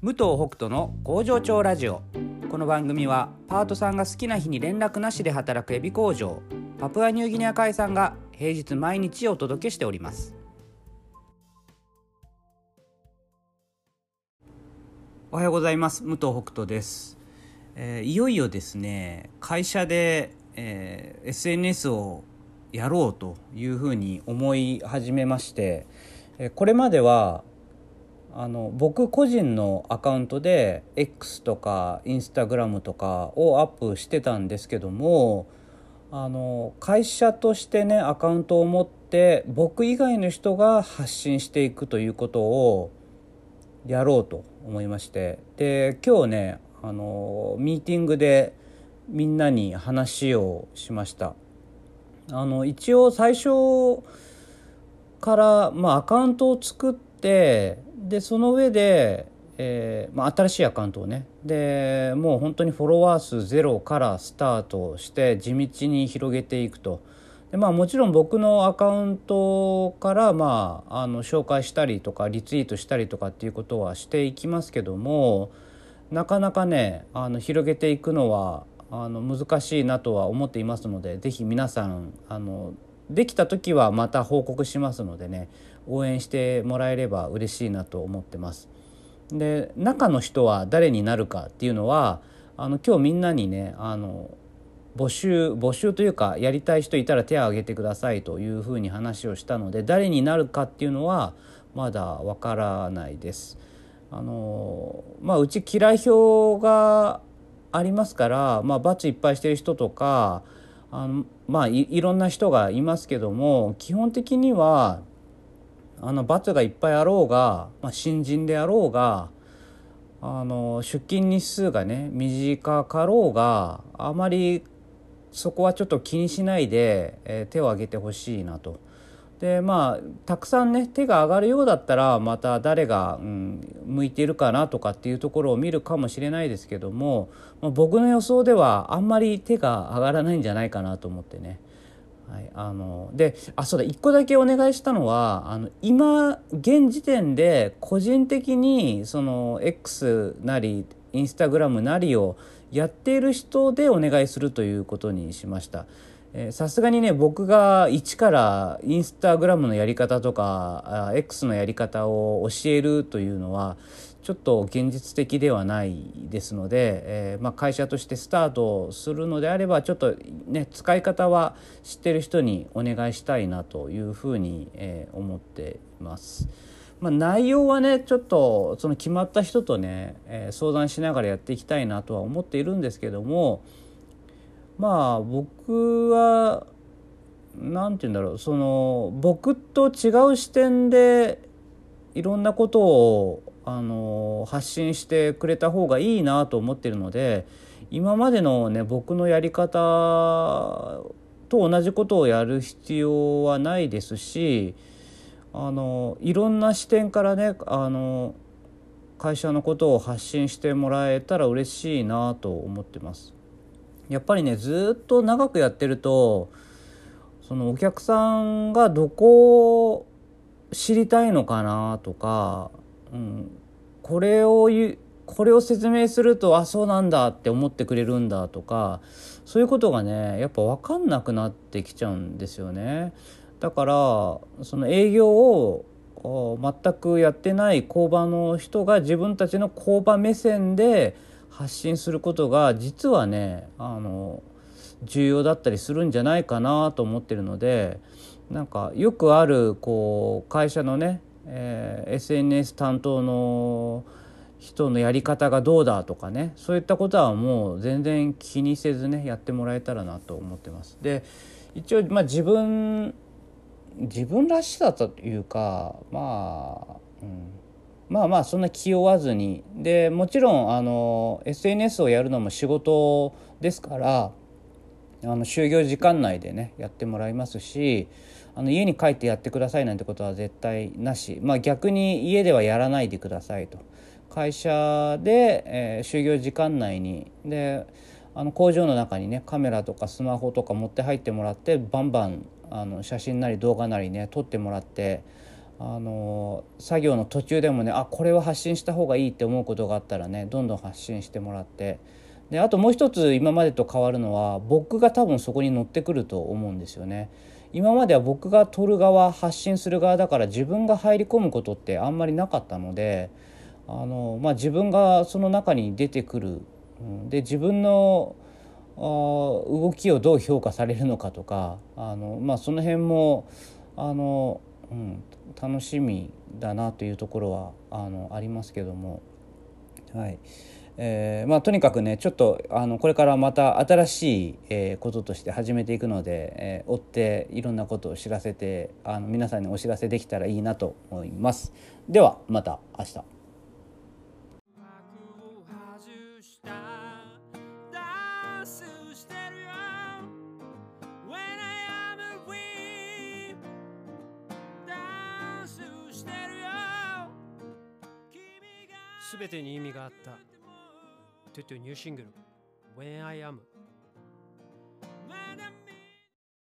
武藤北斗の工場長ラジオ。この番組はパートさんが好きな日に連絡なしで働くエビ工場パプアニューギニア海さんが平日毎日お届けしております。おはようございます。武藤北斗です、えーいよいよですね会社で、えー SNS をやろうというふうに思い始めまして、えーこれまではあの僕個人のアカウントで X とか Instagram とかをアップしてたんですけどもあの会社としてねアカウントを持って僕以外の人が発信していくということをやろうと思いまして。で今日ねあのミーティングでみんなに話をしました。あの一応最初から、まあ、アカウントを作ってでその上で、えーまあ、新しいアカウントをね。でもう本当にフォロワー数ゼロからスタートして地道に広げていくと。で、まあ、もちろん僕のアカウントから、まあ、あの紹介したりとかリツイートしたりとかっていうことはしていきますけどもなかなかねあの広げていくのはあの難しいなとは思っていますのでぜひ皆さんあのできた時はまた報告しますのでね応援してもらえれば嬉しいなと思ってます。で中の人は誰になるかっていうのはあの今日みんなにねあの募集募集というかやりたい人いたら手を挙げてくださいというふうに話をしたので誰になるかっていうのはまだわからないです。あのまあ、うち嫌い票がありますから、まあ、罰いっぱいしてる人とかあの、まあ、いろんな人がいますけども基本的にはあの罰がいっぱいあろうが、まあ、新人であろうがあの出勤日数がね短かろうがあまりそこはちょっと気にしないで、えー手を挙げてほしいなと。でまあたくさんね手が上がるようだったらまた誰が、うん、向いているかなとかっていうところを見るかもしれないですけども、まあ、僕の予想ではあんまり手が上がらないんじゃないかなと思ってね。はい、あのであそうだ一個だけお願いしたのはあの今現時点で個人的にその X なりインスタグラムなりをやっている人でお願いするということにしました。さすがにね僕が一からインスタグラムのやり方とかあ X のやり方を教えるというのはちょっと現実的ではないですので、えーまあ、会社としてスタートするのであればちょっとね使い方は知ってる人にお願いしたいなというふうに、えー思っています。まあ、内容はねちょっとその決まった人とね、えー相談しながらやっていきたいなとは思っているんですけどもまあ僕は何て言うんだろうその僕と違う視点でいろんなことをあの発信してくれた方がいいなと思ってるので今までのね僕のやり方と同じことをやる必要はないですしあのいろんな視点からねあの会社のことを発信してもらえたら嬉しいなと思ってます。やっぱりねずっと長くやってるとそのお客さんがどこを知りたいのかなとか、うん、これを言うこれを説明するとあそうなんだって思ってくれるんだとかそういうことがねやっぱ分かんなくなってきちゃうんですよね。だからその営業を全くやってない工場の人が自分たちの工場目線で発信することが実はねあの重要だったりするんじゃないかなと思ってるのでなんかよくあるこう会社のね、えー SNS 担当の人のやり方がどうだとかねそういったことはもう全然気にせずねやってもらえたらなと思ってます。で一応、まあ、自分自分らしさというかまあ、うん、まあまあそんな気負わずに。でもちろんあの SNS をやるのも仕事ですからあの就業時間内でねやってもらいますしあの家に帰ってやってくださいなんてことは絶対なし、まあ、逆に家ではやらないでくださいと。会社で、えー就業時間内にであの工場の中にねカメラとかスマホとか持って入ってもらってバンバンあの写真なり動画なりね撮ってもらってあの作業の途中でもねあこれは発信した方がいいって思うことがあったらねどんどん発信してもらってであともう一つ今までと変わるのは僕が多分そこに乗ってくると思うんですよね。今までは僕が撮る側発信する側だから自分が入り込むことってあんまりなかったのであの、まあ、自分がその中に出てくる、うん、で自分のあ動きをどう評価されるのかとかあの、まあ、その辺もあの、うん、楽しみだなというところはあのありますけども。はいえーまあ、とにかくねちょっとあのこれからまた新しい、えー、こととして始めていくので、えー、追っていろんなことを知らせてあの皆さんにお知らせできたらいいなと思います。ではまた明日。全てに意味があった。トゥトゥニューシングル When I Am